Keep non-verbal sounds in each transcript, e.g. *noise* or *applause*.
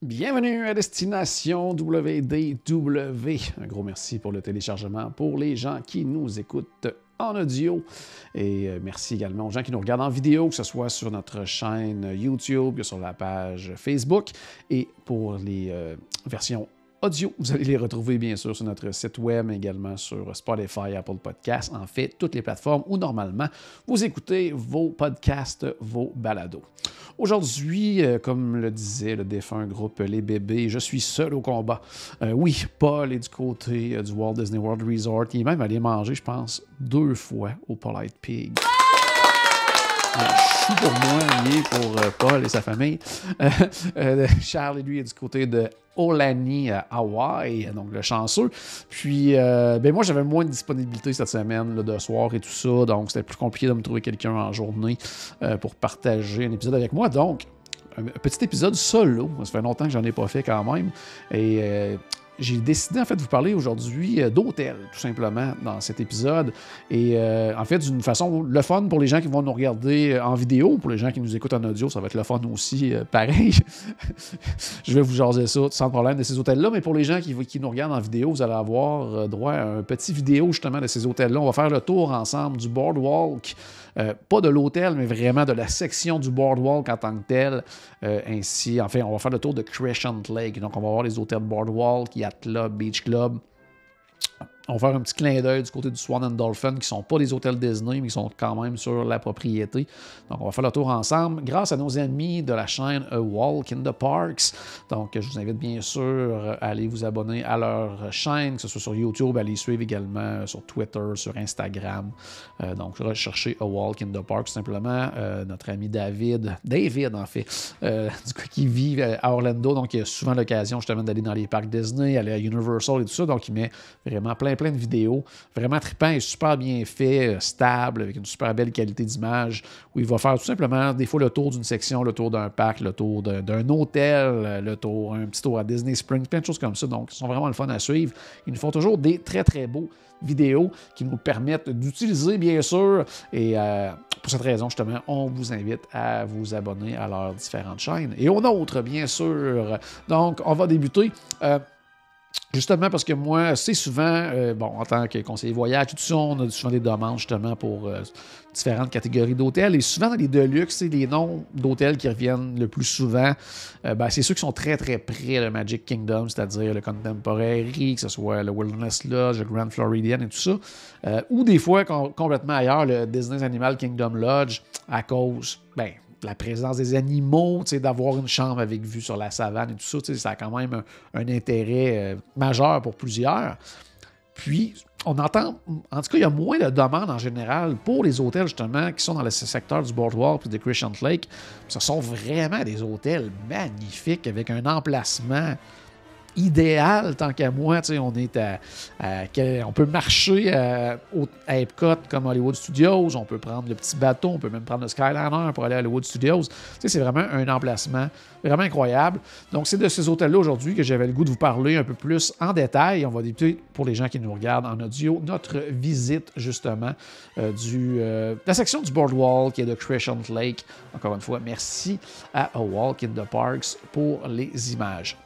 Bienvenue à Destination WDW. Un gros merci pour le téléchargement pour les gens qui nous écoutent en audio. Et euh, merci également aux gens qui nous regardent en vidéo, que ce soit sur notre chaîne YouTube, que sur la page Facebook. Et pour les euh, versions audio. Vous allez les retrouver bien sûr sur notre site web, mais également sur Spotify, Apple Podcasts, en fait, toutes les plateformes où normalement vous écoutez vos podcasts, vos balados. Aujourd'hui, euh, comme le disait le défunt groupe Les Bébés, je suis seul au combat. Euh, oui, Paul est du côté euh, du Walt Disney World Resort. Il est même allé manger, je pense, deux fois au Polite Pig. Chou pour moi, lié pour Paul et sa famille. Charles, lui, est du côté de Olani, à Hawaï, donc le chanceux. Puis, euh, ben moi, j'avais moins de disponibilité cette semaine, là, de soir et tout ça, donc c'était plus compliqué de me trouver quelqu'un en journée euh, pour partager un épisode avec moi. Donc, un petit épisode solo. Ça fait longtemps que j'en ai pas fait quand même. Et euh, j'ai décidé en fait de vous parler aujourd'hui euh, d'hôtel, tout simplement, dans cet épisode. Et euh, en fait, d'une façon, le fun pour les gens qui vont nous regarder euh, en vidéo, pour les gens qui nous écoutent en audio, ça va être le fun aussi, pareil. *laughs* Je vais vous jaser ça sans problème de ces hôtels-là. Mais pour les gens qui, qui nous regardent en vidéo, vous allez avoir droit à un petit vidéo justement de ces hôtels-là. On va faire le tour ensemble du boardwalk. Euh, pas de l'hôtel, mais vraiment de la section du boardwalk en tant que tel. Euh, ainsi, enfin, on va faire le tour de Crescent Lake. Donc, on va voir les hôtels boardwalk, Yacht Club, Beach Club. On va faire un petit clin d'œil du côté du Swan and Dolphin, qui ne sont pas des hôtels Disney, mais qui sont quand même sur la propriété. Donc, on va faire le tour ensemble grâce à nos amis de la chaîne A Walk in the Parks. Donc, je vous invite bien sûr à aller vous abonner à leur chaîne, que ce soit sur YouTube, à les suivre également sur Twitter, sur Instagram. Euh, donc, recherchez A Walk in the Park, simplement. Euh, notre ami David, David en fait, euh, qui vit à Orlando, donc il a souvent l'occasion justement d'aller dans les parcs Disney, aller à Universal et tout ça. Donc, il met vraiment plein, plein de vidéos. Vraiment trippant et super bien fait, euh, stable, avec une super belle qualité d'image, où il va faire tout simplement des fois le tour d'une section, le tour d'un parc, le tour d'un hôtel, euh, le tour, un petit tour à Disney Springs, plein de choses comme ça. Donc, ils sont vraiment le fun à suivre. Ils nous font toujours des très, très beaux vidéos qui nous permettent d'utiliser, bien sûr. Et euh, pour cette raison, justement, on vous invite à vous abonner à leurs différentes chaînes et aux nôtres, bien sûr. Donc, on va débuter. Justement parce que moi, c'est souvent, euh, bon, en tant que conseiller voyage, tout ça, on a souvent des demandes justement pour euh, différentes catégories d'hôtels. Et souvent dans les deluxe, c'est les noms d'hôtels qui reviennent le plus souvent. Euh, ben, c'est ceux qui sont très très près le Magic Kingdom, c'est-à-dire le Contemporary, que ce soit le Wilderness Lodge, le Grand Floridian et tout ça. Ou des fois com- complètement ailleurs, le Disney's Animal Kingdom Lodge, à cause, ben, la présence des animaux, d'avoir une chambre avec vue sur la savane et tout ça, ça a quand même un, intérêt euh, majeur pour plusieurs. Puis, on entend, en tout cas, il y a moins de demandes en général pour les hôtels, justement, qui sont dans le secteur du Boardwalk et de Crescent Lake. Ce sont vraiment des hôtels magnifiques avec un emplacement idéal tant qu'à moi. On est on peut marcher à, Epcot comme Hollywood Studios, on peut prendre le petit bateau, on peut même prendre le Skyliner pour aller à Hollywood Studios. C'est vraiment un emplacement vraiment incroyable. Donc, c'est de ces hôtels-là aujourd'hui que j'avais le goût de vous parler un peu plus en détail. On va débuter, pour les gens qui nous regardent en audio, notre visite justement euh, du, euh, de la section du Boardwalk et de Crescent Lake. Encore une fois, merci à Walk in the Parks pour les images.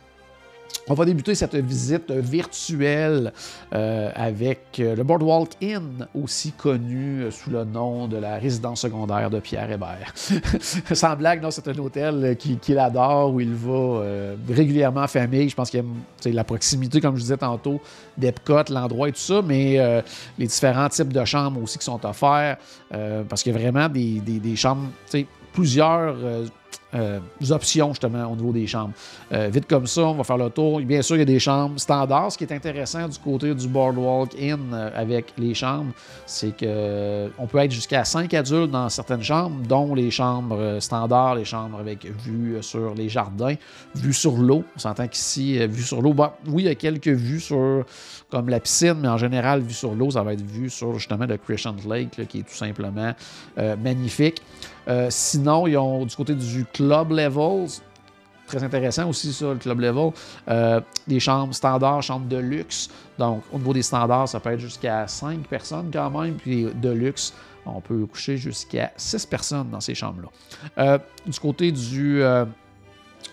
On va débuter cette visite virtuelle euh, avec euh, le Boardwalk Inn, aussi connu euh, sous le nom de la résidence secondaire de Pierre Hébert. *laughs* Sans blague, non, c'est un hôtel qui- qu'il adore, où il va régulièrement en famille. Je pense qu'il aime la proximité, comme je disais tantôt, d'Epcot, l'endroit et tout ça, mais les différents types de chambres aussi qui sont offerts, parce qu'il y a vraiment des, des- des chambres, plusieurs euh, euh, options justement au niveau des chambres. Euh, vite comme ça, on va faire le tour. Bien sûr, il y a des chambres standards. Ce qui est intéressant du côté du Boardwalk Inn avec les chambres, c'est que on peut être jusqu'à 5 adultes dans certaines chambres, dont les chambres standards, les chambres avec vue sur les jardins, vue sur l'eau. On s'entend qu'ici, vue sur l'eau, oui, il y a quelques vues sur comme la piscine, mais en général, vue sur l'eau, ça va être vue sur justement le Crescent Lake, qui est tout simplement magnifique. Euh, sinon, ils ont du côté du club level, très intéressant aussi ça, le club level, euh, des chambres standards, chambres de luxe. Donc, au niveau des standards, ça peut être jusqu'à 5 personnes quand même, puis de luxe, on peut coucher jusqu'à 6 personnes dans ces chambres-là. Euh, du côté du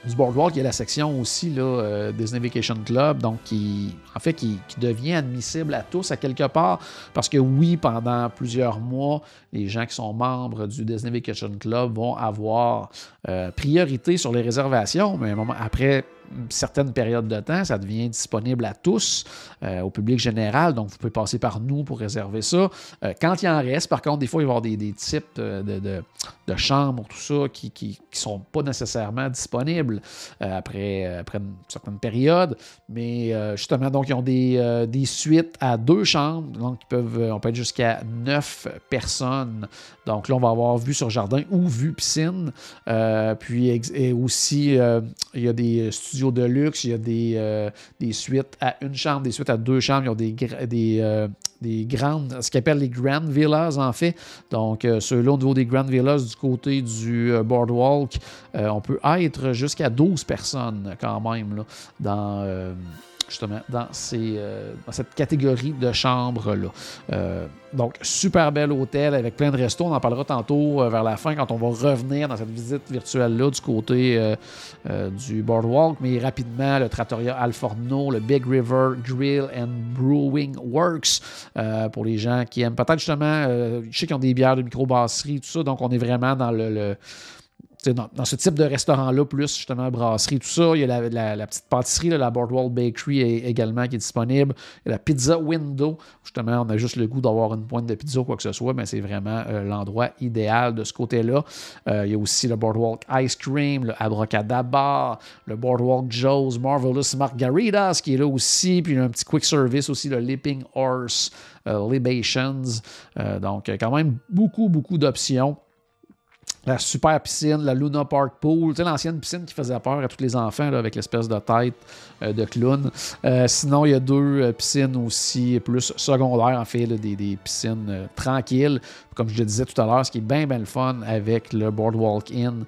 du Boardwalk, il y a la section aussi là, euh, Disney Vacation Club, donc qui, en fait, qui, devient admissible à tous à quelque part, parce que oui, pendant plusieurs mois, les gens qui sont membres du Disney Vacation Club vont avoir euh, priorité sur les réservations, mais après certaines périodes de temps, ça devient disponible à tous, euh, au public général. Donc, vous pouvez passer par nous pour réserver ça. Euh, quand il en reste, par contre, des fois, il va y avoir des, types de, de, chambres, tout ça, qui ne sont pas nécessairement disponibles euh, après, après une certaine période. Mais justement, donc, ils ont des, des, suites à deux chambres. Donc, ils peuvent, on peut être jusqu'à neuf personnes. Donc, là, on va avoir vue sur jardin ou vue piscine. puis, et aussi, il y a des studios de luxe, il y a des, euh, des, suites à une chambre, des suites à deux chambres, ils ont des, des, euh, des grandes, ce qu'ils appellent les Grand Villas en fait. Donc, euh, ceux-là, au niveau des Grand Villas du côté du Boardwalk, on peut être jusqu'à 12 personnes quand même dans justement dans, ces, euh, dans cette catégorie de chambres-là. Euh, donc, super bel hôtel avec plein de restos. On en parlera tantôt euh, vers la fin quand on va revenir dans cette visite virtuelle-là du côté du Boardwalk. Mais rapidement, le Trattoria Alforno, le Big River Grill and Brewing Works pour les gens qui aiment peut-être justement, je sais qu'ils ont des bières de microbrasserie, tout ça. Donc, on est vraiment dans le dans, ce type de restaurant-là, plus justement brasserie, tout ça, il y a la, petite pâtisserie, la Boardwalk Bakery également qui est disponible. Il y a la Pizza Window. Justement, on a juste le goût d'avoir une pointe de pizza ou quoi que ce soit, mais c'est vraiment euh, l'endroit idéal de ce côté-là. Euh, il y a aussi le Boardwalk Ice Cream, le Abracadabra, le Boardwalk Joe's Marvelous Margaritas qui est là aussi. Puis il y a un petit quick service aussi, le Leaping Horse euh, Libations. donc, quand même beaucoup, beaucoup d'options la super piscine, la Luna Park Pool, l'ancienne piscine qui faisait peur à tous les enfants avec l'espèce de tête euh, de clown. Euh, sinon, il y a deux euh, piscines aussi plus secondaires, en fait, des, piscines tranquilles. Comme je le disais tout à l'heure, ce qui est bien, bien le fun avec le Boardwalk Inn,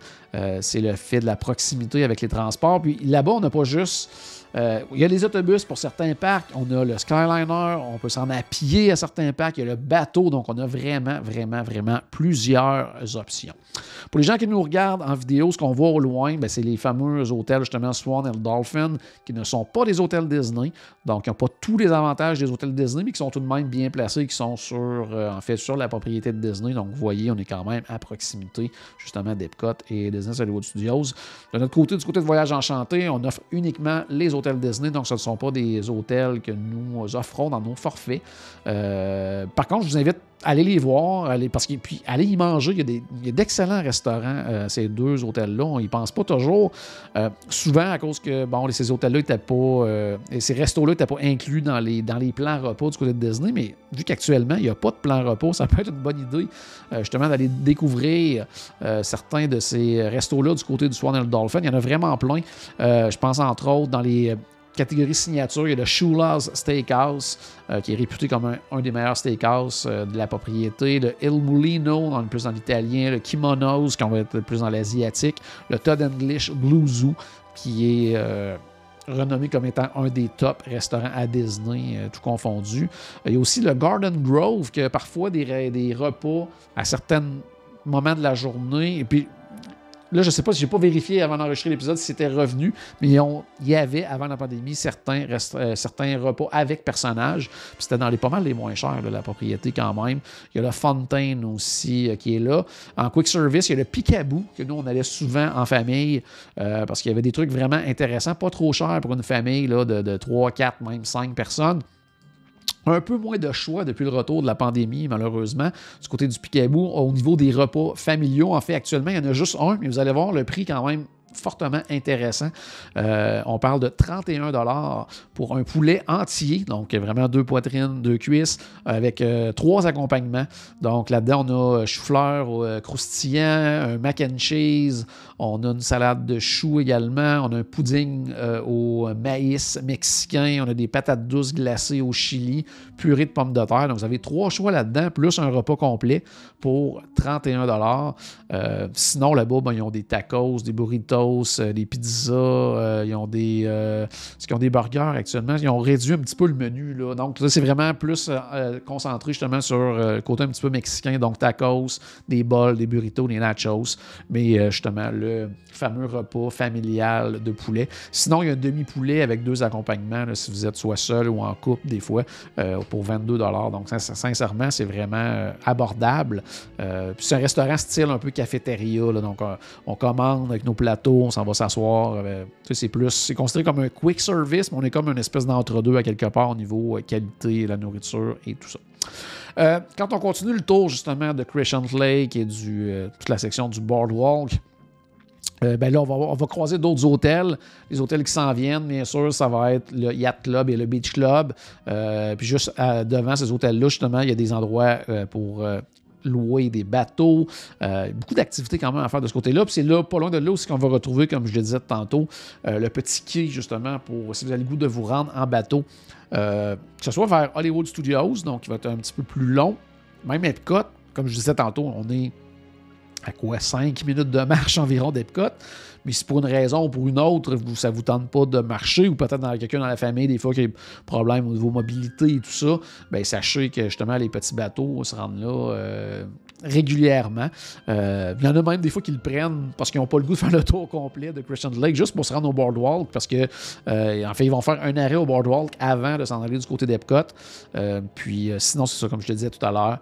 c'est le fait de la proximité avec les transports. Puis là-bas, on n'a pas juste il y a les autobus pour certains parcs. On a le Skyliner. On peut s'en appuyer à certains parcs. Il y a le bateau. Donc, on a vraiment, vraiment, vraiment plusieurs options. Pour les gens qui nous regardent en vidéo, ce qu'on voit au loin, ben, c'est les fameux hôtels, justement, Swan et Dolphin, qui ne sont pas des hôtels Disney. Donc, ils n'ont pas tous les avantages des hôtels Disney, mais qui sont tout de même bien placés, qui sont sur, euh, en fait, sur la propriété de Disney. Donc, vous voyez, on est quand même à proximité, justement, d'Epcot et Disney Hollywood Studios. De notre côté, du côté de Voyage Enchanté, on offre uniquement les hôtels Disney, donc ce ne sont pas des hôtels que nous offrons dans nos forfaits. Euh, par contre, je vous invite à aller les voir, aller, parce que puis aller y manger. Il y a d'excellents restaurants, euh, ces deux hôtels-là. On n'y pense pas toujours. Euh, souvent à cause que bon, ces hôtels-là n'étaient pas. ces restos-là n'étaient pas inclus dans les, dans les plans repas du côté de Disney, mais vu qu'actuellement, il n'y a pas de plan repas, *laughs* ça peut être une bonne idée justement d'aller découvrir certains de ces restos-là du côté du Swan et le Dolphin. Il y en a vraiment plein. je pense entre autres dans les catégorie signature, il y a le Shula's Steakhouse, euh, qui est réputé comme un, des meilleurs steakhouse euh, de la propriété, le Il Mulino, dans le plus dans l'italien, le Kimonos, qui va être plus dans l'asiatique, le Todd English Blue Zoo, qui est euh, renommé comme étant un des top restaurants à Disney, tout confondu. Il y a aussi le Garden Grove, qui a parfois des, des repas à certains moments de la journée, et puis Là, je ne sais pas si je n'ai pas vérifié avant d'enregistrer l'épisode si c'était revenu, mais il y avait, avant la pandémie, certains, euh, repas avec personnages. C'était dans les pas mal les moins chers de la propriété quand même. Il y a le Fontaine aussi euh, qui est là. En quick service, il y a le Picaboo, que nous, on allait souvent en famille euh, parce qu'il y avait des trucs vraiment intéressants, pas trop chers pour une famille là, de, de 3, 4, même 5 personnes. Un peu moins de choix depuis le retour de la pandémie, malheureusement, du côté du Picaboo. Au niveau des repas familiaux, en fait, actuellement, il y en a juste un, mais vous allez voir le prix quand même fortement intéressant. Euh, on parle de 31 pour un poulet entier, donc vraiment deux poitrines, deux cuisses, avec euh, trois accompagnements. Donc là-dedans, on a chou-fleur euh, croustillant, un mac and cheese, on a une salade de choux également, on a un pudding au maïs mexicain, on a des patates douces glacées au chili, purée de pommes de terre. Donc vous avez trois choix là-dedans, plus un repas complet pour 31 Sinon, là-bas, ben, ils ont des tacos, des burritos, euh, des pizzas, euh, ils ont des, euh, ont des burgers actuellement. Ils ont réduit un petit peu le menu. Là. Donc, là, c'est vraiment plus concentré justement sur le côté un petit peu mexicain. Donc, tacos, des bols, des burritos, des nachos. Mais justement, le fameux repas familial de poulet. Sinon, il y a un demi-poulet avec deux accompagnements, si vous êtes soit seul ou en couple, des fois, pour 22 Donc, sincèrement, c'est vraiment abordable. c'est un restaurant style un peu cafétéria. donc, on commande avec nos plateaux on s'en va s'asseoir. Euh, c'est plus, c'est considéré comme un quick service, mais on est comme une espèce d'entre-deux à quelque part au niveau euh, qualité, la nourriture et tout ça. Euh, quand on continue le tour justement de Crescent Lake et du, toute la section du Boardwalk, ben là, on va, croiser d'autres hôtels, les hôtels qui s'en viennent, bien sûr, ça va être le Yacht Club et le Beach Club. puis juste devant ces hôtels-là, justement, il y a des endroits pour louer des bateaux, euh, beaucoup d'activités quand même à faire de ce côté-là. Puis c'est là, pas loin de là aussi qu'on va retrouver, comme je le disais tantôt, euh, le petit quai justement pour si vous avez le goût de vous rendre en bateau, euh, que ce soit vers Hollywood Studios, donc qui va être un petit peu plus long, même Epcot, comme je disais tantôt, on est à quoi 5 minutes de marche *laughs* environ d'Epcot? Mais si pour une raison ou pour une autre, ça ne vous tente pas de marcher, ou peut-être dans quelqu'un dans la famille, des fois, qui a des problèmes au niveau mobilité et tout ça, bien, sachez que justement, les petits bateaux se rendent là. Euh, régulièrement. Euh, il y en a même des fois qui le prennent parce qu'ils n'ont pas le goût de faire le tour complet de Christian Lake juste pour se rendre au boardwalk parce que euh, en fait ils vont faire un arrêt au boardwalk avant de s'en aller du côté d'Epcot. Euh, puis sinon c'est ça comme je te disais tout à l'heure,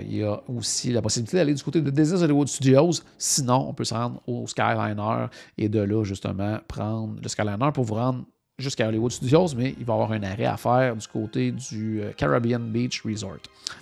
il y a aussi la possibilité d'aller du côté de Disney Hollywood Studios. Sinon on peut se rendre au Skyliner et de là justement prendre le Skyliner pour vous rendre jusqu'à Hollywood Studios, mais il va y avoir un arrêt à faire du côté du euh, Caribbean Beach Resort.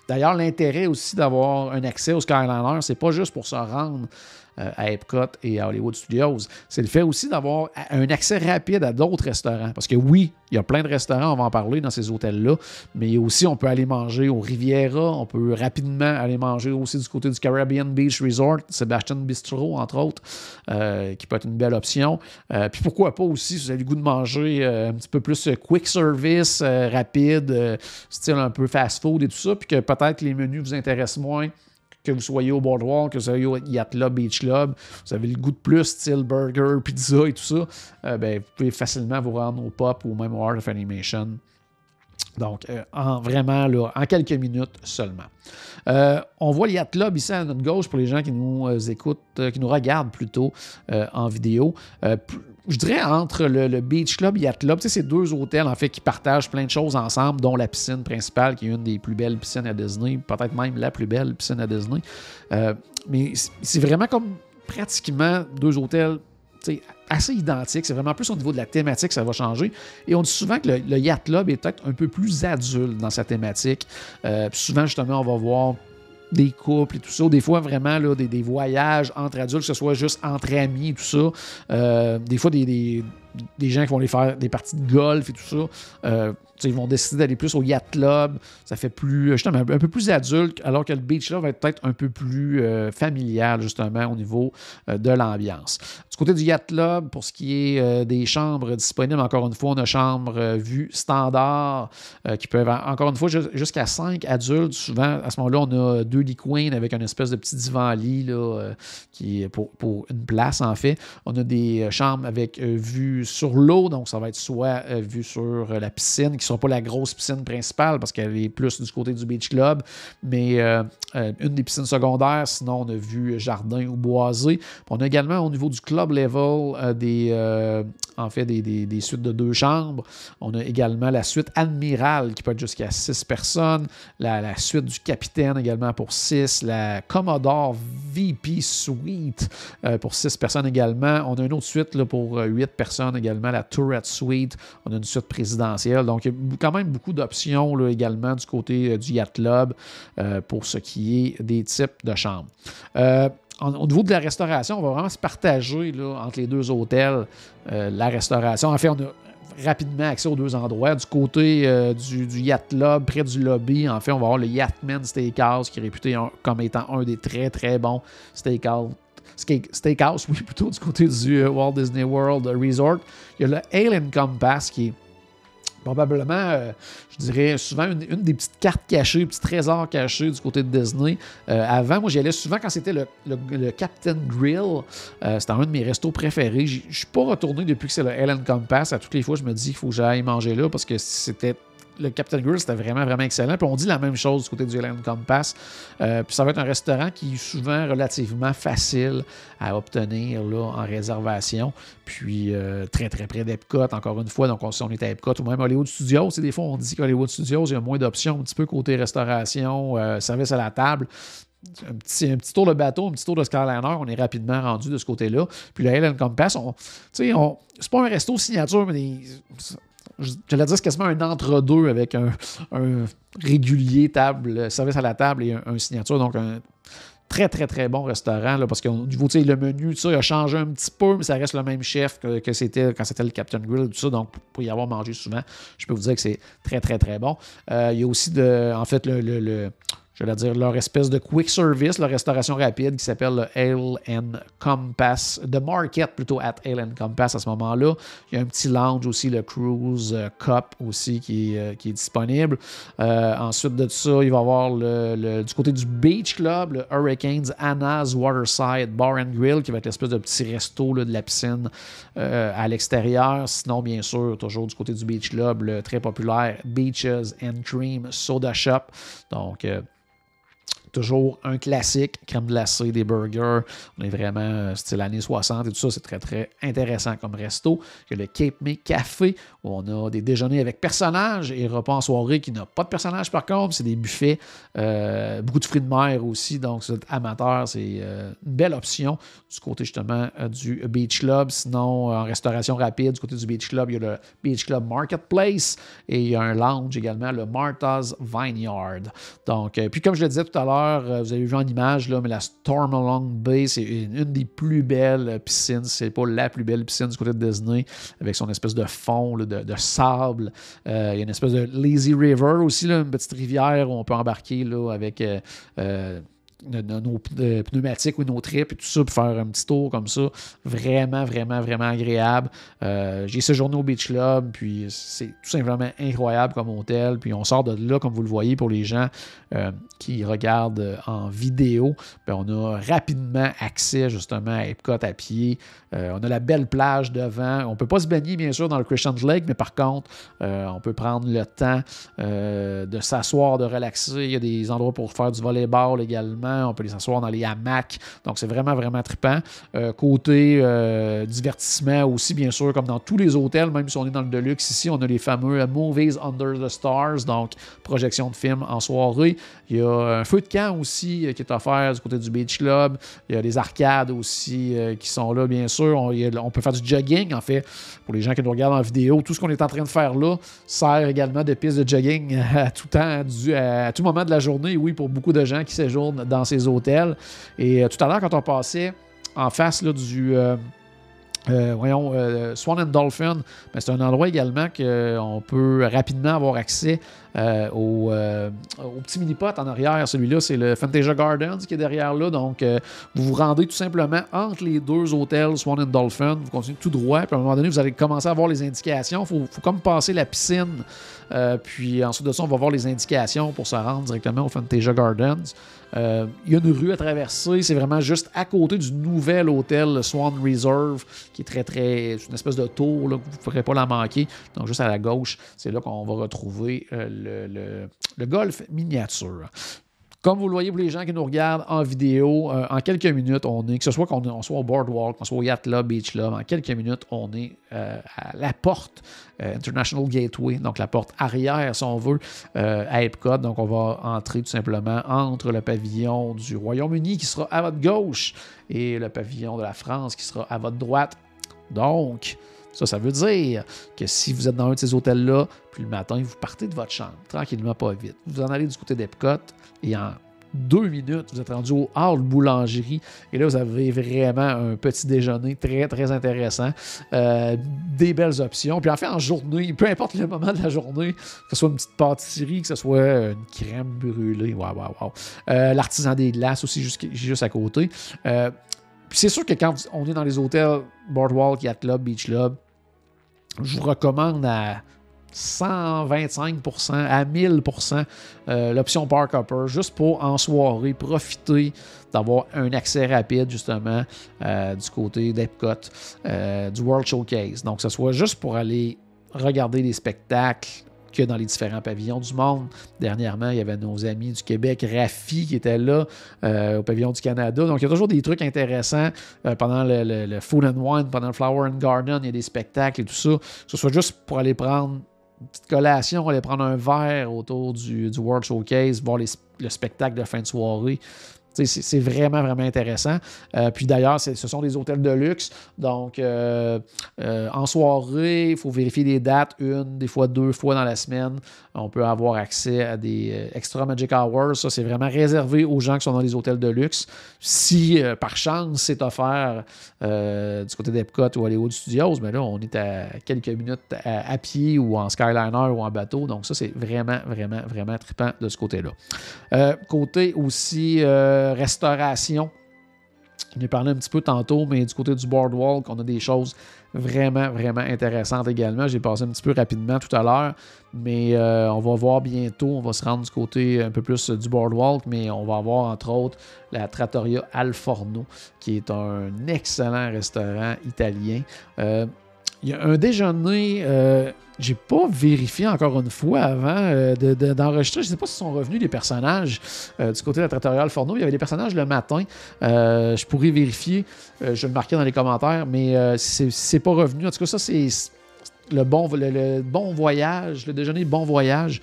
D'ailleurs, l'intérêt aussi d'avoir un accès au Skyliner, c'est pas juste pour se rendre à Epcot et à Hollywood Studios. C'est le fait aussi d'avoir un accès rapide à d'autres restaurants. Parce que oui, il y a plein de restaurants, on va en parler dans ces hôtels-là, mais aussi on peut aller manger au Riviera, on peut rapidement aller manger aussi du côté du Caribbean Beach Resort, Sebastian Bistro, entre autres, euh, qui peut être une belle option. Euh, puis pourquoi pas aussi, si vous avez le goût de manger un petit peu plus quick service, rapide, style un peu fast-food et tout ça, puis que peut-être les menus vous intéressent moins que vous soyez au Boardwalk, que vous soyez au Yacht Club, Beach Club, vous avez le goût de plus, style burger, pizza et tout ça, euh, ben, vous pouvez facilement vous rendre au Pop ou même au Art of Animation. Donc, euh, en, vraiment, là, en quelques minutes seulement. Euh, on voit le Yacht Club ici à notre gauche pour les gens qui nous écoutent, qui nous regardent plutôt en vidéo je dirais, entre le, Beach Club et Yacht Club, c'est deux hôtels, en fait, qui partagent plein de choses ensemble, dont la piscine principale, qui est une des plus belles piscines à Disney, peut-être même la plus belle piscine à Disney. Euh, mais c'est vraiment comme pratiquement deux hôtels assez identiques. C'est vraiment plus au niveau de la thématique que ça va changer. Et on dit souvent que le, Yacht Club est peut-être un peu plus adulte dans sa thématique. Euh, souvent, justement, on va voir des couples et tout ça. Des fois, vraiment, là, des, voyages entre adultes, que ce soit juste entre amis et tout ça. Euh, des fois, des, gens qui vont aller faire des parties de golf et tout ça. Euh, ils vont décider d'aller plus au yacht club. Ça fait plus, justement, un peu plus adulte, alors que le beach club va être peut-être un peu plus euh, familial, justement, au niveau euh, de l'ambiance. Du côté du yacht club, pour ce qui est euh, des chambres disponibles, encore une fois, on a chambres vues standard qui peuvent, encore une fois, jusqu'à 5 adultes. Souvent, à ce moment-là, on a deux lits avec un espèce de petit divan-lit qui pour, pour, une place, en fait. On a des chambres avec vue sur l'eau, donc ça va être soit vue sur la piscine, qui sera pas la grosse piscine principale parce qu'elle est plus du côté du Beach Club, mais euh, euh, une des piscines secondaires. Sinon, on a vu jardin ou boisé. on a également au niveau du club level euh, des, en fait des, suites de deux chambres. On a également la suite Admiral qui peut être jusqu'à six personnes. La, suite du Capitaine également pour six. La Commodore VP Suite euh, pour six personnes également. On a une autre suite pour huit personnes également, la Tourette Suite. On a une suite présidentielle. Donc, quand même beaucoup d'options également du côté du Yacht Club euh, pour ce qui est des types de chambres. Euh, au niveau de la restauration, on va vraiment se partager là, entre les deux hôtels euh, la restauration. En fait, on a rapidement accès aux deux endroits. Du côté euh, du, du, Yacht Club, près du lobby, en fait, on va avoir le Yachtman Steakhouse, qui est réputé comme étant un des très, très bons steakhouse. Steakhouse, *laughs* oui, plutôt du côté du Walt Disney World Resort. Il y a le Ale Compass qui est probablement, euh, je dirais, souvent une, des petites cartes cachées, un petit trésor caché du côté de Disney. Euh, avant, moi, j'y allais souvent quand c'était le, Captain Grill. Euh, c'était un de mes restos préférés. Je suis pas retourné depuis que c'est le Ellen Compass. À toutes les fois, je me dis qu'il faut que j'aille manger là parce que c'était le Captain Grill, c'était vraiment, vraiment excellent. Puis on dit la même chose du côté du Island Compass. Euh, puis ça va être un restaurant qui est souvent relativement facile à obtenir là, en réservation. Puis euh, très, très près d'Epcot, encore une fois. Donc, si on est à Epcot ou même Hollywood Studios, des fois, on dit qu'Hollywood Studios, il y a moins d'options un petit peu côté restauration, euh, service à la table. Un petit, tour de bateau, un petit tour de Skyliner, on est rapidement rendu de ce côté-là. Puis le Island Compass, on, on, c'est pas un resto signature, mais j'allais dire c'est quasiment un entre-deux avec un, régulier table, service à la table et un, signature. Donc, un très, très, très bon restaurant. Là, parce qu'au niveau, le menu, tout ça, il a changé un petit peu, mais ça reste le même chef que, c'était quand c'était le Captain Grill, tout ça. Donc, pour y avoir mangé souvent, je peux vous dire que c'est très, très, très bon. Euh, il y a aussi, de, en fait, le je vais dire, leur espèce de quick service, leur restauration rapide qui s'appelle le Ale and Compass, The Market plutôt, at Ale and Compass à ce moment-là. Il y a un petit lounge aussi, le Cruise euh, Cup aussi qui est, euh, est disponible. Euh, ensuite de ça, il va y avoir du côté du Beach Club, le Hurricanes Anna's Waterside Bar and Grill qui va être l'espèce de petit resto là, de la piscine à l'extérieur. Sinon, bien sûr, toujours du côté du Beach Club, le très populaire Beaches and Cream Soda Shop. Donc, Toujours un classique, crème glacée, des burgers. On est vraiment euh, style années 60 et tout ça. C'est très, très intéressant comme resto. Il y a le Cape May Café où on a des déjeuners avec personnages et repas en soirée qui n'a pas de personnages par contre. C'est des buffets. Euh, beaucoup de fruits de mer aussi. Donc, c'est amateur, c'est euh, une belle option du côté justement du Beach Club. Sinon, en restauration rapide, du côté du Beach Club, il y a le Beach Club Marketplace et il y a un lounge également, le Martha's Vineyard. Donc, puis comme je le disais tout à l'heure, euh, vous avez vu en image, là, mais la Stormalong Bay, c'est une, des plus belles piscines. C'est pas la plus belle piscine du côté de Disney, avec son espèce de fond de, sable. Euh, il y a une espèce de lazy river aussi, une petite rivière où on peut embarquer là, avec. Euh, nos pneumatiques ou nos tripes et tout ça, pour faire un petit tour comme ça. Vraiment, vraiment, vraiment agréable. Euh, j'ai séjourné au Beach Club, puis c'est tout simplement incroyable comme hôtel. Puis on sort de là, comme vous le voyez, pour les gens euh, qui regardent en vidéo. Bien, on a rapidement accès justement à Epcot à pied. Euh, on a la belle plage devant. On ne peut pas se baigner, bien sûr, dans le Christian Lake, mais par contre, on peut prendre le temps de s'asseoir, de relaxer. Il y a des endroits pour faire du volleyball également. On peut les asseoir dans les hamacs. Donc, c'est vraiment, vraiment trippant. Euh, côté euh, divertissement aussi, bien sûr, comme dans tous les hôtels, même si on est dans le Deluxe ici, on a les fameux Movies Under the Stars, donc projection de films en soirée. Il y a un feu de camp aussi euh, qui est offert du côté du Beach Club. Il y a des arcades aussi qui sont là, bien sûr. On, peut faire du jogging, en fait, pour les gens qui nous regardent en vidéo. Tout ce qu'on est en train de faire là sert également de piste de jogging *laughs* à tout temps, à tout moment de la journée, oui, pour beaucoup de gens qui séjournent dans ces hôtels. Et euh, tout à l'heure, quand on passait en face là, du. Euh, euh, Swan and Dolphin, ben, c'est un endroit également qu'on peut rapidement avoir accès au, au, petit mini-pot en arrière. Celui-là, c'est le Fantasia Gardens qui est derrière là. Donc, vous vous rendez tout simplement entre les deux hôtels Swan and Dolphin. Vous continuez tout droit. Puis à un moment donné, vous allez commencer à voir les indications. Il faut, comme passer la piscine. puis ensuite de ça, on va voir les indications pour se rendre directement au Fantasia Gardens. Euh, il y a une rue à traverser. C'est vraiment juste à côté du nouvel hôtel Swan Reserve, qui est très, très. une espèce de tour, que vous ne pourrez pas la manquer. Donc, juste à la gauche, c'est là qu'on va retrouver euh, le, golf miniature Comme vous le voyez pour les gens qui nous regardent en vidéo, euh, en quelques minutes, on est, que ce soit qu'on soit au Boardwalk, qu'on soit au Yacht Club, Beach Club, en quelques minutes, on est euh, à la porte International Gateway, donc la porte arrière, si on veut, à Epcot. Donc, on va entrer tout simplement entre le pavillon du Royaume-Uni qui sera à votre gauche et le pavillon de la France qui sera à votre droite. Donc, ça, ça veut dire que si vous êtes dans un de ces hôtels-là, puis le matin, vous partez de votre chambre, tranquillement, pas vite. Vous en allez du côté d'Epcot et en deux minutes, vous êtes rendu au hall boulangerie. Et là, vous avez vraiment un petit déjeuner très, très intéressant. Euh, des belles options. Puis en fait, en journée, peu importe le moment de la journée, que ce soit une petite pâtisserie, que ce soit une crème brûlée, waouh, waouh, waouh. L'artisan des glaces aussi, juste, juste à côté. Euh, puis c'est sûr que quand on est dans les hôtels Boardwalk, Yacht Club, Beach Club, je vous recommande à 125%, à 1000% euh, l'option Park Hopper, juste pour en soirée profiter d'avoir un accès rapide justement euh, du côté d'Epcot, euh, du World Showcase. Donc, ce soit juste pour aller regarder les spectacles, que dans les différents pavillons du monde. Dernièrement, il y avait nos amis du Québec, Rafi, qui était là euh, au pavillon du Canada. Donc, il y a toujours des trucs intéressants euh, pendant le, Food and Wine, pendant le Flower and Garden, il y a des spectacles et tout ça. Que ce soit juste pour aller prendre une petite collation, aller prendre un verre autour du, World Showcase, voir le spectacle de fin de soirée. C'est vraiment, vraiment intéressant. Euh, puis d'ailleurs, ce sont des hôtels de luxe. Donc, euh, euh, en soirée, il faut vérifier les dates, une, des fois deux fois dans la semaine. On peut avoir accès à des extra magic hours. Ça, c'est vraiment réservé aux gens qui sont dans les hôtels de luxe. Si, par chance, c'est offert du côté d'Epcot ou Hollywood Studios, mais là, on est à quelques minutes à, pied ou en Skyliner ou en bateau. Donc, ça, c'est vraiment, vraiment, vraiment trippant de ce côté-là. côté aussi restauration. Je ai parlé un petit peu tantôt, mais du côté du boardwalk, on a des choses vraiment, vraiment intéressantes également. J'ai passé un petit peu rapidement tout à l'heure, mais euh, on va voir bientôt. On va se rendre du côté un peu plus du boardwalk, mais on va avoir entre autres la Trattoria Al Forno, qui est un excellent restaurant italien. Euh, il y a un déjeuner, euh, j'ai pas vérifié encore une fois avant euh, d'enregistrer. je ne sais pas si sont revenus les personnages euh, du côté de la Trattorial Forno. Il y avait des personnages le matin. Euh, je pourrais vérifier. je le marquer dans les commentaires, mais c'est pas revenu. En tout cas, ça, c'est le bon, le, bon voyage, le déjeuner bon voyage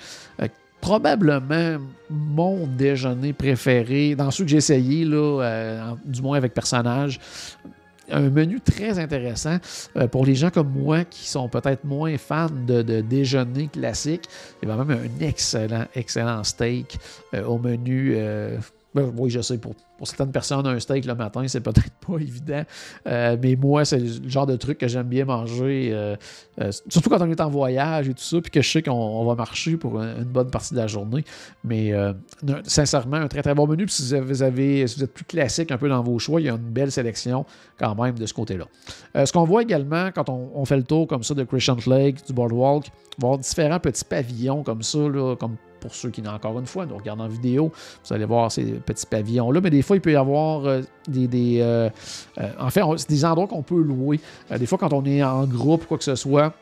probablement mon déjeuner préféré dans ceux que j'ai essayé, là, du moins avec personnage un menu très intéressant euh, pour les gens comme moi qui sont peut-être moins fans de, déjeuner classique. Il y a même un excellent, excellent steak euh, au menu. Ben, oui, je sais, pour certaines personnes, un steak le matin, c'est peut-être *laughs* pas évident. Euh, mais moi, c'est le genre de truc que j'aime bien manger. Euh, euh, surtout quand on est en voyage et tout ça, puis que je sais qu'on va marcher pour une, bonne partie de la journée. Mais sincèrement, un très très bon menu. Puis si vous, avez, vous êtes plus classique un peu dans vos choix, il y a une belle sélection quand même de ce côté-là. ce qu'on voit également quand on, fait le tour comme ça de Christian Lake, du Boardwalk, avoir différents petits pavillons comme ça, là, comme pour ceux qui, encore une fois, nous regardent en vidéo, vous allez voir ces petits pavillons-là. Mais des fois, il peut y avoir euh, des. Euh, euh, en fait, c'est des endroits qu'on peut louer. des fois, quand on est en groupe, quoi que ce soit,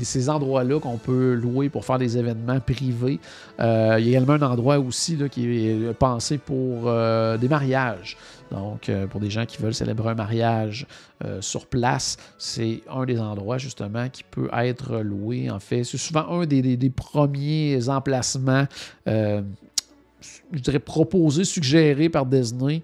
ces endroits-là qu'on peut louer pour faire des événements privés. il y a également un endroit aussi là, qui est pensé pour des mariages. Donc, pour des gens qui veulent célébrer un mariage sur place, c'est un des endroits justement qui peut être loué. En fait, c'est souvent un des, premiers emplacements, je dirais, proposés, suggérés par Disney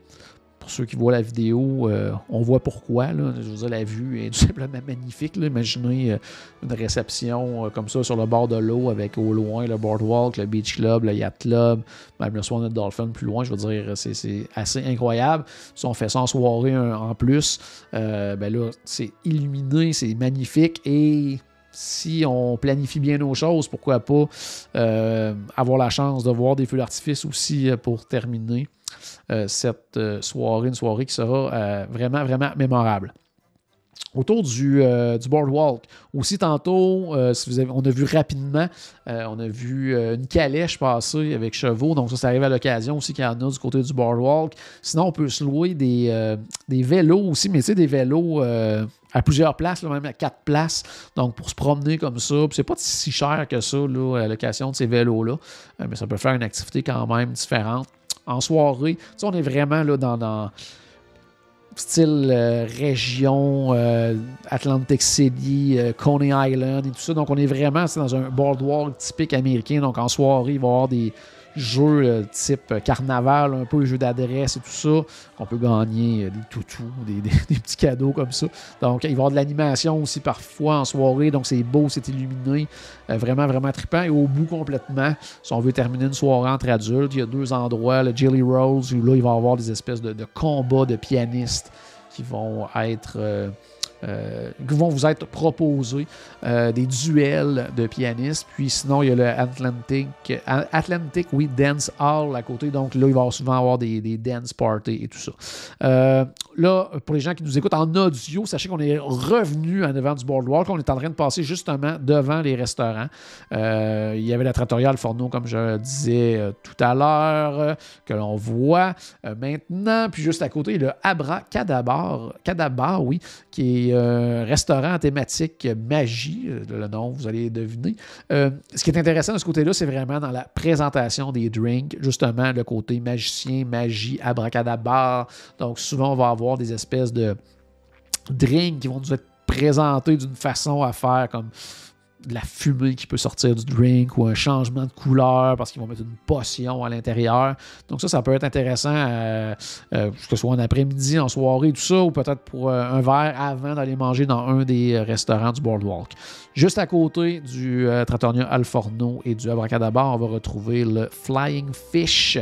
pour ceux qui voient la vidéo, euh, on voit pourquoi. Je veux dire, la vue est *laughs* tout simplement magnifique. Imaginez euh, une réception euh, comme ça sur le bord de l'eau avec au loin le boardwalk, le beach club, le yacht club, même le Swan Dolphin plus loin. Je veux dire, c'est assez incroyable. Si on fait ça en soirée en plus, ben là, c'est illuminé, c'est magnifique et si on planifie bien nos choses, pourquoi pas avoir la chance de voir des feux d'artifice aussi pour terminer. Euh, cette euh, soirée, une soirée qui sera euh, vraiment, vraiment mémorable. autour du, boardwalk. Aussi, tantôt, on a vu rapidement, on a vu une calèche passer avec chevaux. Donc, ça, ça arrive à l'occasion aussi qu'il y en a du côté du boardwalk. Sinon, on peut se louer des, vélos aussi, mais tu sais, des vélos à plusieurs places, même à quatre places. Donc, pour se promener comme ça, c'est pas si cher que ça, là, de ces vélos-là. mais ça peut faire une activité quand même différente. En soirée, on est vraiment là dans, style euh, région euh, Atlantic City, euh, Coney Island et tout ça. Donc, on est vraiment dans un boardwalk typique américain. Donc, en soirée, il va y avoir des, jeux euh, type carnaval, un peu jeux d'adresse et tout ça, qu'on peut gagner euh, des toutous, *laughs* des, petits cadeaux comme ça. Donc, il va y avoir de l'animation aussi parfois en soirée, donc c'est beau, c'est illuminé, euh, vraiment, vraiment trippant. Et au bout complètement, si on veut terminer une soirée entre adultes, il y a deux endroits, le Jelly Rolls, où là, il va y avoir des espèces de, combats de pianistes qui vont être... Euh, qui vont vous être proposés, euh, des duels de pianistes. Puis sinon, il y a le Atlantic, Atlantic oui, Dance Hall à côté. Donc là, il va souvent avoir des, des dance parties et tout ça. Euh, là, pour les gens qui nous écoutent en audio, sachez qu'on est revenu en avant du boardwalk. On est en train de passer justement devant les restaurants. il y avait la trattoria Forno, comme je disais tout à l'heure, que l'on voit maintenant. Puis juste à côté, le Abra Cadabar, Cadabar, oui, qui est un restaurant thématique magie, euh, le nom, vous allez deviner. Euh, ce qui est intéressant de ce côté-là, c'est vraiment dans la présentation des drinks, justement le côté magicien, magie, abracadabra. Donc souvent, on va avoir des espèces de drinks qui vont nous être présentés d'une façon à faire comme de la fumée qui peut sortir du drink ou un changement de couleur parce qu'ils vont mettre une potion à l'intérieur. Donc ça, ça peut être intéressant, euh, euh, que ce soit en après-midi, en soirée, tout ça, ou peut-être pour euh, un verre avant d'aller manger dans un des restaurants du Boardwalk. Juste à côté du Trattoria Alforno et du Abracadabra, on va retrouver le Flying Fish,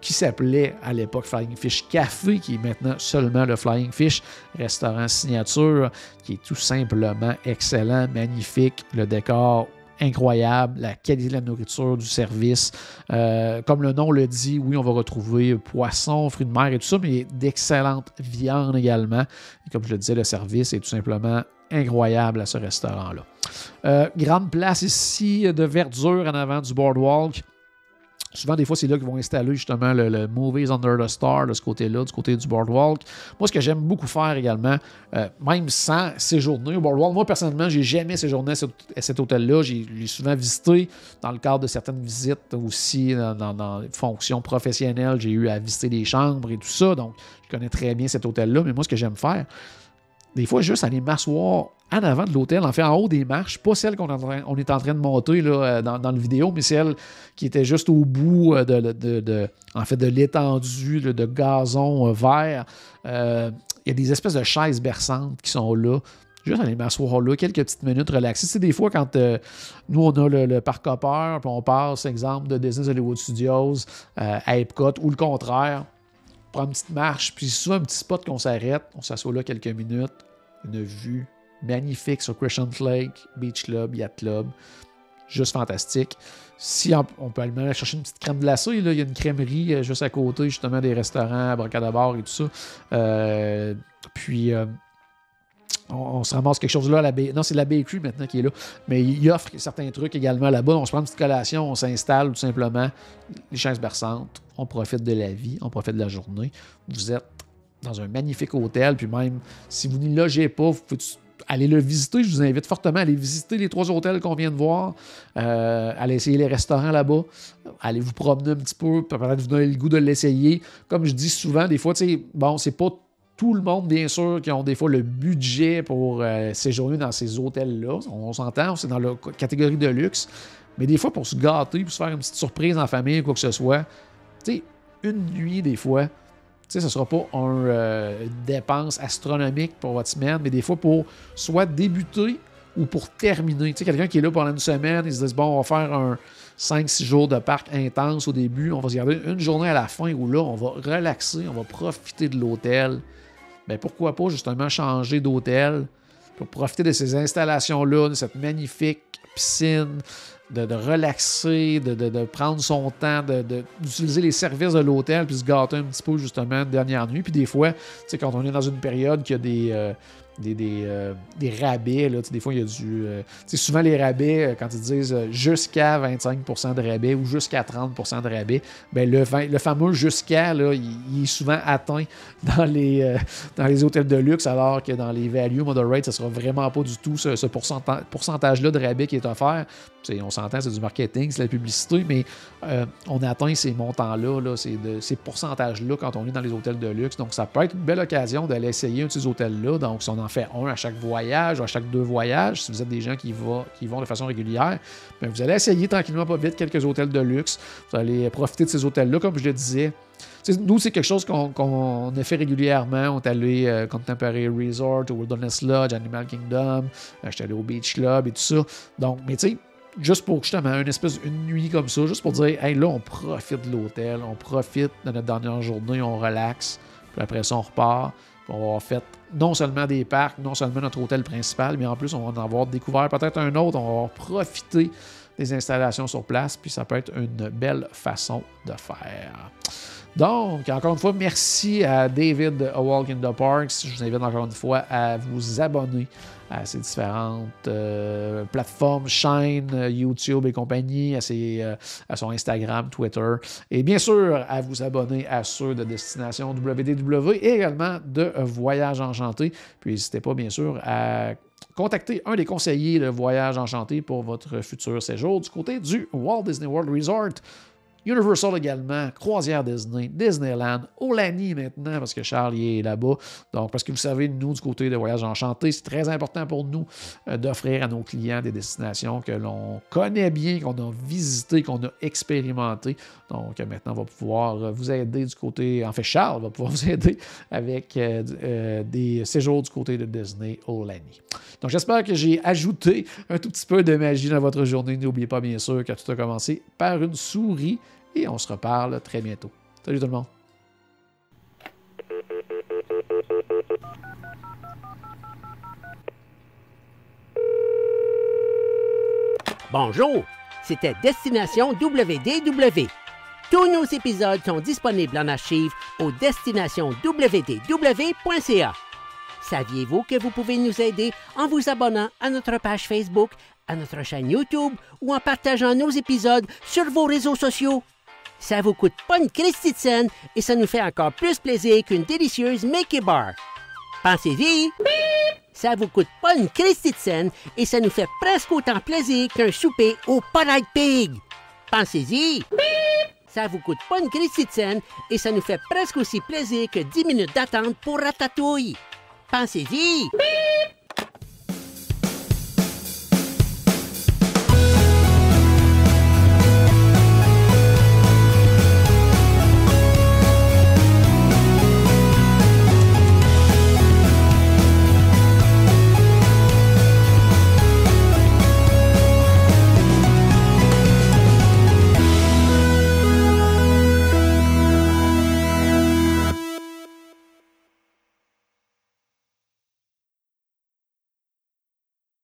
qui s'appelait à l'époque Flying Fish Café, qui est maintenant seulement le Flying Fish, restaurant signature, qui est tout simplement excellent, magnifique, le décor incroyable, la qualité de la nourriture, du service. Euh, comme le nom le dit, oui, on va retrouver poissons, fruits de mer et tout ça, mais d'excellentes viandes également. Et comme je le disais, le service est tout simplement incroyable à ce restaurant-là. Euh, grande place ici de verdure en avant du boardwalk. Souvent, des fois, c'est là qu'ils vont installer justement le, Movies Under the Star de ce côté-là, du côté du Boardwalk. Moi, ce que j'aime beaucoup faire également, euh, même sans séjourner au Boardwalk, moi, personnellement, j'ai jamais séjourné à cet, hôtel-là. J'ai souvent visité dans le cadre de certaines visites aussi, dans, dans, dans fonctions professionnelles. J'ai eu à visiter les chambres et tout ça. Donc, je connais très bien cet hôtel-là. Mais moi, ce que j'aime faire, des fois, juste aller m'asseoir en avant de l'hôtel, en fait, en haut des marches, pas celle qu'on est en train de monter là, euh, dans, le vidéo, mais celle qui était juste au bout euh, de, en fait, de l'étendue de gazon euh, vert. Il y a des espèces de chaises berçantes qui sont là. Juste aller m'asseoir là, quelques petites minutes relaxées. C'est des fois quand nous, on a le, parc Hopper, puis on passe, exemple, de Disney Hollywood Studios à Epcot, ou le contraire, prend une petite marche, puis souvent un petit spot qu'on s'arrête, on s'assoit là quelques minutes, une vue magnifique sur Christian Lake, Beach Club, Yacht Club. Juste fantastique. Si on, peut aller chercher une petite crème glacée, là, il y a une crèmerie euh, juste à côté, justement, des restaurants, à Bracadabar et tout ça. Euh, puis, euh, on, se ramasse quelque chose là. La non, c'est la bakery maintenant qui est là. Mais il offre certains trucs également là-bas. On se prend une petite collation, on s'installe tout simplement. Les chaises berçantes. On profite de la vie, on profite de la journée. Vous êtes dans un magnifique hôtel. Puis même, si vous n'y logez pas, vous pouvez aller le visiter. Je vous invite fortement à aller visiter les trois hôtels qu'on vient de voir. Euh, aller essayer les restaurants là-bas. Allez vous promener un petit peu. Peut-être vous donner le goût de l'essayer. Comme je dis souvent, des fois, bon, c'est pas tout le monde, bien sûr, qui ont des fois le budget pour euh, séjourner dans ces hôtels-là. On, s'entend, c'est dans la catégorie de luxe. Mais des fois, pour se gâter, pour se faire une petite surprise en famille, quoi que ce soit, tu sais, une nuit, des fois, ce ne sera pas une euh, dépense astronomique pour votre semaine, mais des fois pour soit débuter ou pour terminer. Tu sais, quelqu'un qui est là pendant une semaine, il se dit bon, on va faire un 5-6 jours de parc intense au début, on va se garder une journée à la fin où là, on va relaxer, on va profiter de l'hôtel. Ben pourquoi pas justement changer d'hôtel pour profiter de ces installations-là, de cette magnifique piscine, de, relaxer, de, prendre son temps, d'utiliser les services de l'hôtel, puis se gâter un petit peu justement une dernière nuit. Puis des fois, quand on est dans une période qui a des, euh, des, euh, des rabais. Là. Des fois, il y a du. euh, souvent, les rabais, euh, quand ils disent euh, jusqu'à 25% de rabais ou jusqu'à 30% de rabais, ben, le, fameux jusqu'à, il, est souvent atteint *laughs* dans les, dans les hôtels de luxe, alors que dans les value moderate, ce sera vraiment pas du tout ce, ce pourcenta- pourcentage-là de rabais qui est offert. On s'entend, c'est du marketing, c'est la publicité, mais on atteint ces montants-là, ces pourcentages-là quand on est dans les hôtels de luxe. Donc, ça peut être une belle occasion d'aller essayer un de ces hôtels-là. Donc, si on en fait un à chaque voyage, ou à chaque deux voyages, si vous êtes des gens qui, vont de façon régulière, ben, vous allez essayer tranquillement, pas vite, quelques hôtels de luxe. Vous allez profiter de ces hôtels-là, comme je le disais. Nous, c'est quelque chose qu'on qu'on a fait régulièrement. On est allé euh, Contemporary Resort, au Wilderness Lodge, Animal Kingdom. Euh, J'étais allé au Beach Club et tout ça. Donc, mais tu sais, juste pour justement une espèce une nuit comme ça, juste pour dire, hey, là, on profite de l'hôtel, on profite de notre dernière journée, on relaxe, puis après ça, on repart. On va avoir fait non seulement des parcs, non seulement notre hôtel principal, mais en plus, on va en avoir découvert peut-être un autre, on va avoir profité des installations sur place, puis ça peut être une belle façon de faire. Donc, encore une fois, merci à David de A in the Parks. Je vous invite encore une fois à vous abonner à ces différentes euh, plateformes, chaînes, euh, YouTube et compagnie, à, ses, euh, à son Instagram, Twitter. Et bien sûr, à vous abonner à ceux de Destination WDW et également de Voyage Enchanté. Puis n'hésitez pas, bien sûr, à contacter un des conseillers de Voyage Enchanté pour votre futur séjour du côté du Walt Disney World Resort. Universal également, Croisière Disney, Disneyland, Olani maintenant, parce que Charles y est là-bas. Donc, parce que vous savez, nous, du côté de Voyage Enchanté, c'est très important pour nous euh, d'offrir à nos clients des destinations que l'on connaît bien, qu'on a visitées, qu'on a expérimentées. Donc, euh, maintenant, on va pouvoir euh, vous aider du côté, en fait, Charles va pouvoir *laughs* vous aider avec des séjours du côté de Disney Olani. Donc, j'espère que j'ai ajouté un tout petit peu de magie dans votre journée. N'oubliez pas, bien sûr, que tout a commencé par une souris et on se reparle très bientôt. Salut tout le monde. Bonjour, c'était Destination WDW. Tous nos épisodes sont disponibles en archive au destinationswdw.ca. Saviez-vous que vous pouvez nous aider en vous abonnant à notre page Facebook, à notre chaîne YouTube ou en partageant nos épisodes sur vos réseaux sociaux? Ça vous coûte pas une scène et ça nous fait encore plus plaisir qu'une délicieuse Mickey Bar. Pensez-y! Ça vous coûte pas une scène et ça nous fait presque autant plaisir qu'un souper au Polite Pig. Pensez-y! Ça vous coûte pas une scène et ça nous fait presque aussi plaisir que 10 minutes d'attente pour Ratatouille. Pensez-y!